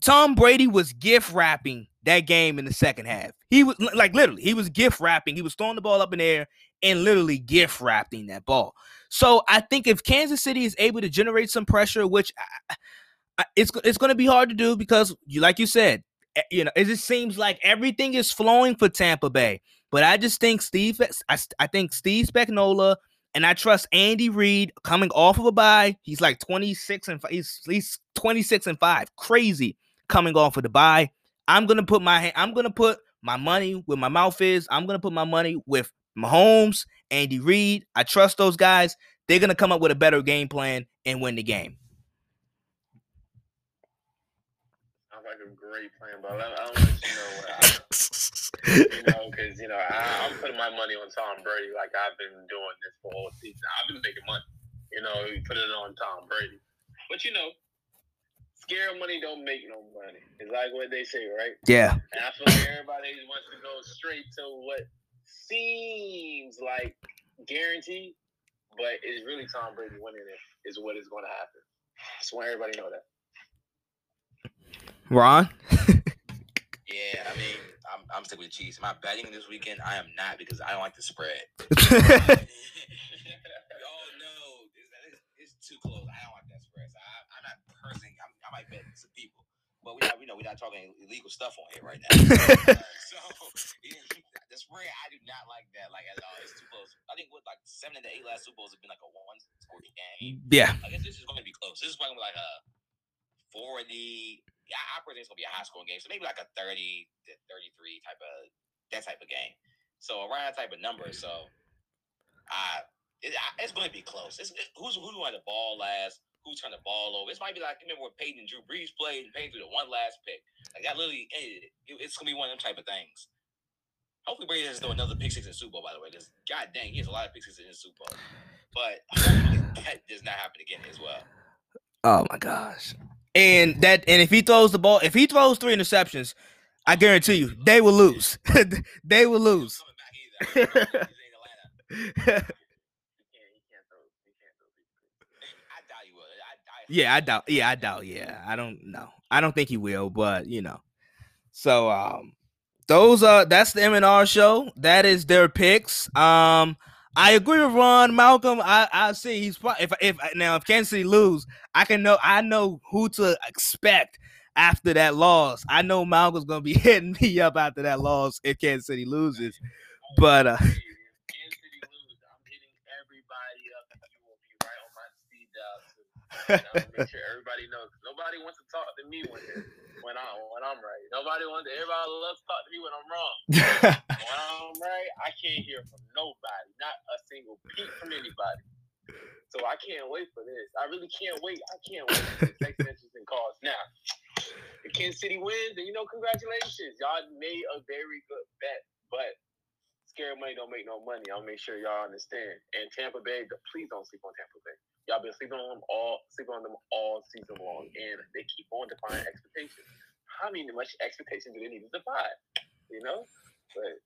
Speaker 1: Tom Brady was gift wrapping that game in the second half. He was like literally, he was gift wrapping. He was throwing the ball up in the air and literally gift wrapping that ball. So I think if Kansas City is able to generate some pressure, which I, I, it's it's going to be hard to do because you like you said, eh, you know, it just seems like everything is flowing for Tampa Bay. But I just think Steve, I, I think Steve Spagnuolo and I trust Andy Reid coming off of a bye. He's like 26 and he's he's 26 and 5. Crazy coming off of the bye. I'm gonna put my I'm gonna put my money where my mouth is. I'm gonna put my money with Mahomes, Andy Reid. I trust those guys. They're gonna come up with a better game plan and win the game.
Speaker 3: Sounds like a great plan, but I, I don't let you know what I you know, because you know I, am putting my money on Tom Brady like I've been doing this for all season. I've been making money. You know, you put it on Tom Brady, but you know, scare money don't make no money. It's like what they say, right?
Speaker 1: Yeah.
Speaker 3: And I feel like everybody wants to go straight to what seems like guaranteed, but it's really Tom Brady winning it is what is going to happen. I Just want everybody to know that.
Speaker 1: Ron.
Speaker 2: yeah, I mean, I'm, I'm sticking with the Chiefs. Am I betting this weekend? I am not because I don't like the spread. oh no, it's, it's, too close. I don't like that spread. So I, am not personally. I'm, i might bet some people, but we not, we know we're not talking illegal stuff on here right now. so the spread, I do not like that. Like at all, it's too close. I think with like seven of the eight last Super Bowls have been like a one score game.
Speaker 1: Yeah,
Speaker 2: I guess this is going to be close. This is going to be like a forty yeah, I predict it's gonna be a high scoring game. So maybe like a 30 to 33 type of that type of game. So around that type of number. So uh it, it's going to be close. It's, it, who's who won the ball last? Who turned the ball over? This might be like remember when Peyton and Drew Brees played and Peyton threw the one last pick. Like that literally, it, it's gonna be one of them type of things. Hopefully Brady doesn't throw another pick six in Super Bowl. By the way, because god dang, he has a lot of pick sixes in his Super Bowl. But that does not happen again as well.
Speaker 1: Oh my gosh. And that and if he throws the ball, if he throws three interceptions, I guarantee you they will lose. they will lose. yeah, I doubt. Yeah, I doubt. Yeah, I don't know. I don't think he will, but you know. So um those are that's the M and R show. That is their picks. Um I agree with Ron Malcolm. I I see he's if if now if Kansas City lose, I can know I know who to expect after that loss. I know Malcolm's gonna be hitting me up after that loss if Kansas City loses. But uh
Speaker 3: make sure everybody knows. Nobody wants to talk to me when when I when I'm right. Nobody wants. To, everybody loves to talk to me when I'm wrong. when I'm right, I can't hear from nobody, not a single peep from anybody. So I can't wait for this. I really can't wait. I can't wait for text messages and calls. Now, if Kansas City wins, then you know, congratulations. Y'all made a very good bet. But scary money don't make no money. I'll make sure y'all understand. And Tampa Bay, please don't sleep on Tampa Bay. Y'all been sleeping on them all, sleeping on them all season long, and they keep on defying expectations. How many much expectations do they need to defy? You know, but.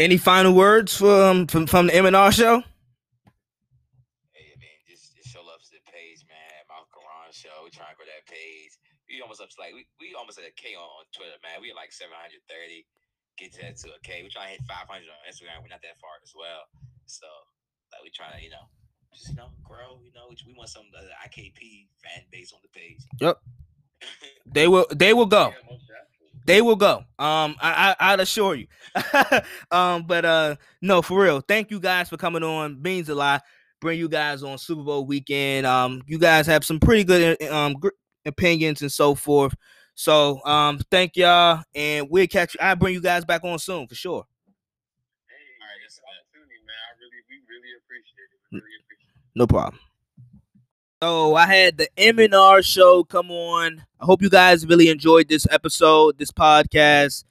Speaker 1: Any final words from um, from, from the M and R show?
Speaker 2: Hey, man, just, just show love to the page, man. Malcolm Ron show. We trying to grow that page. We almost up to like we, we almost at a K on, on Twitter, man. We at like seven hundred thirty. Get to that to a K. We trying to hit five hundred on Instagram. We're not that far as well. So like we try to, you know, just you know, grow. You know, we want some of the IKP fan base on the page.
Speaker 1: Yep. they will. They will go. They will go. Um, I, I I'd assure you. um, but uh, no, for real. Thank you guys for coming on. Means a lot. Bring you guys on Super Bowl weekend. Um, you guys have some pretty good uh, um opinions and so forth. So um, thank y'all, and we'll catch you. I'll bring you guys back on soon for sure.
Speaker 3: Hey, all right, that's opportunity, man. I really, appreciate it. We really appreciate it.
Speaker 1: No problem. So I had the MNR show come on. I hope you guys really enjoyed this episode, this podcast.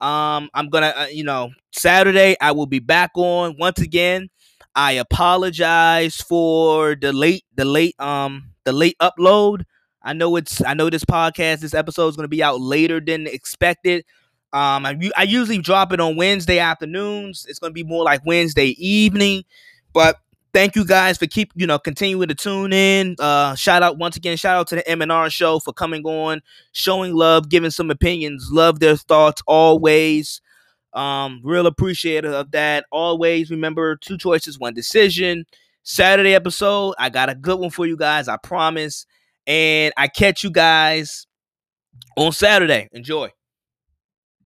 Speaker 1: Um, I'm gonna, uh, you know, Saturday I will be back on once again. I apologize for the late, the late, um, the late upload. I know it's I know this podcast, this episode is going to be out later than expected. Um, I, I usually drop it on Wednesday afternoons. It's going to be more like Wednesday evening, but thank you guys for keep you know continuing to tune in. Uh, shout out once again, shout out to the MNR show for coming on, showing love, giving some opinions, love their thoughts always. Um, real appreciative of that. Always remember two choices, one decision. Saturday episode, I got a good one for you guys. I promise. And I catch you guys on Saturday. Enjoy.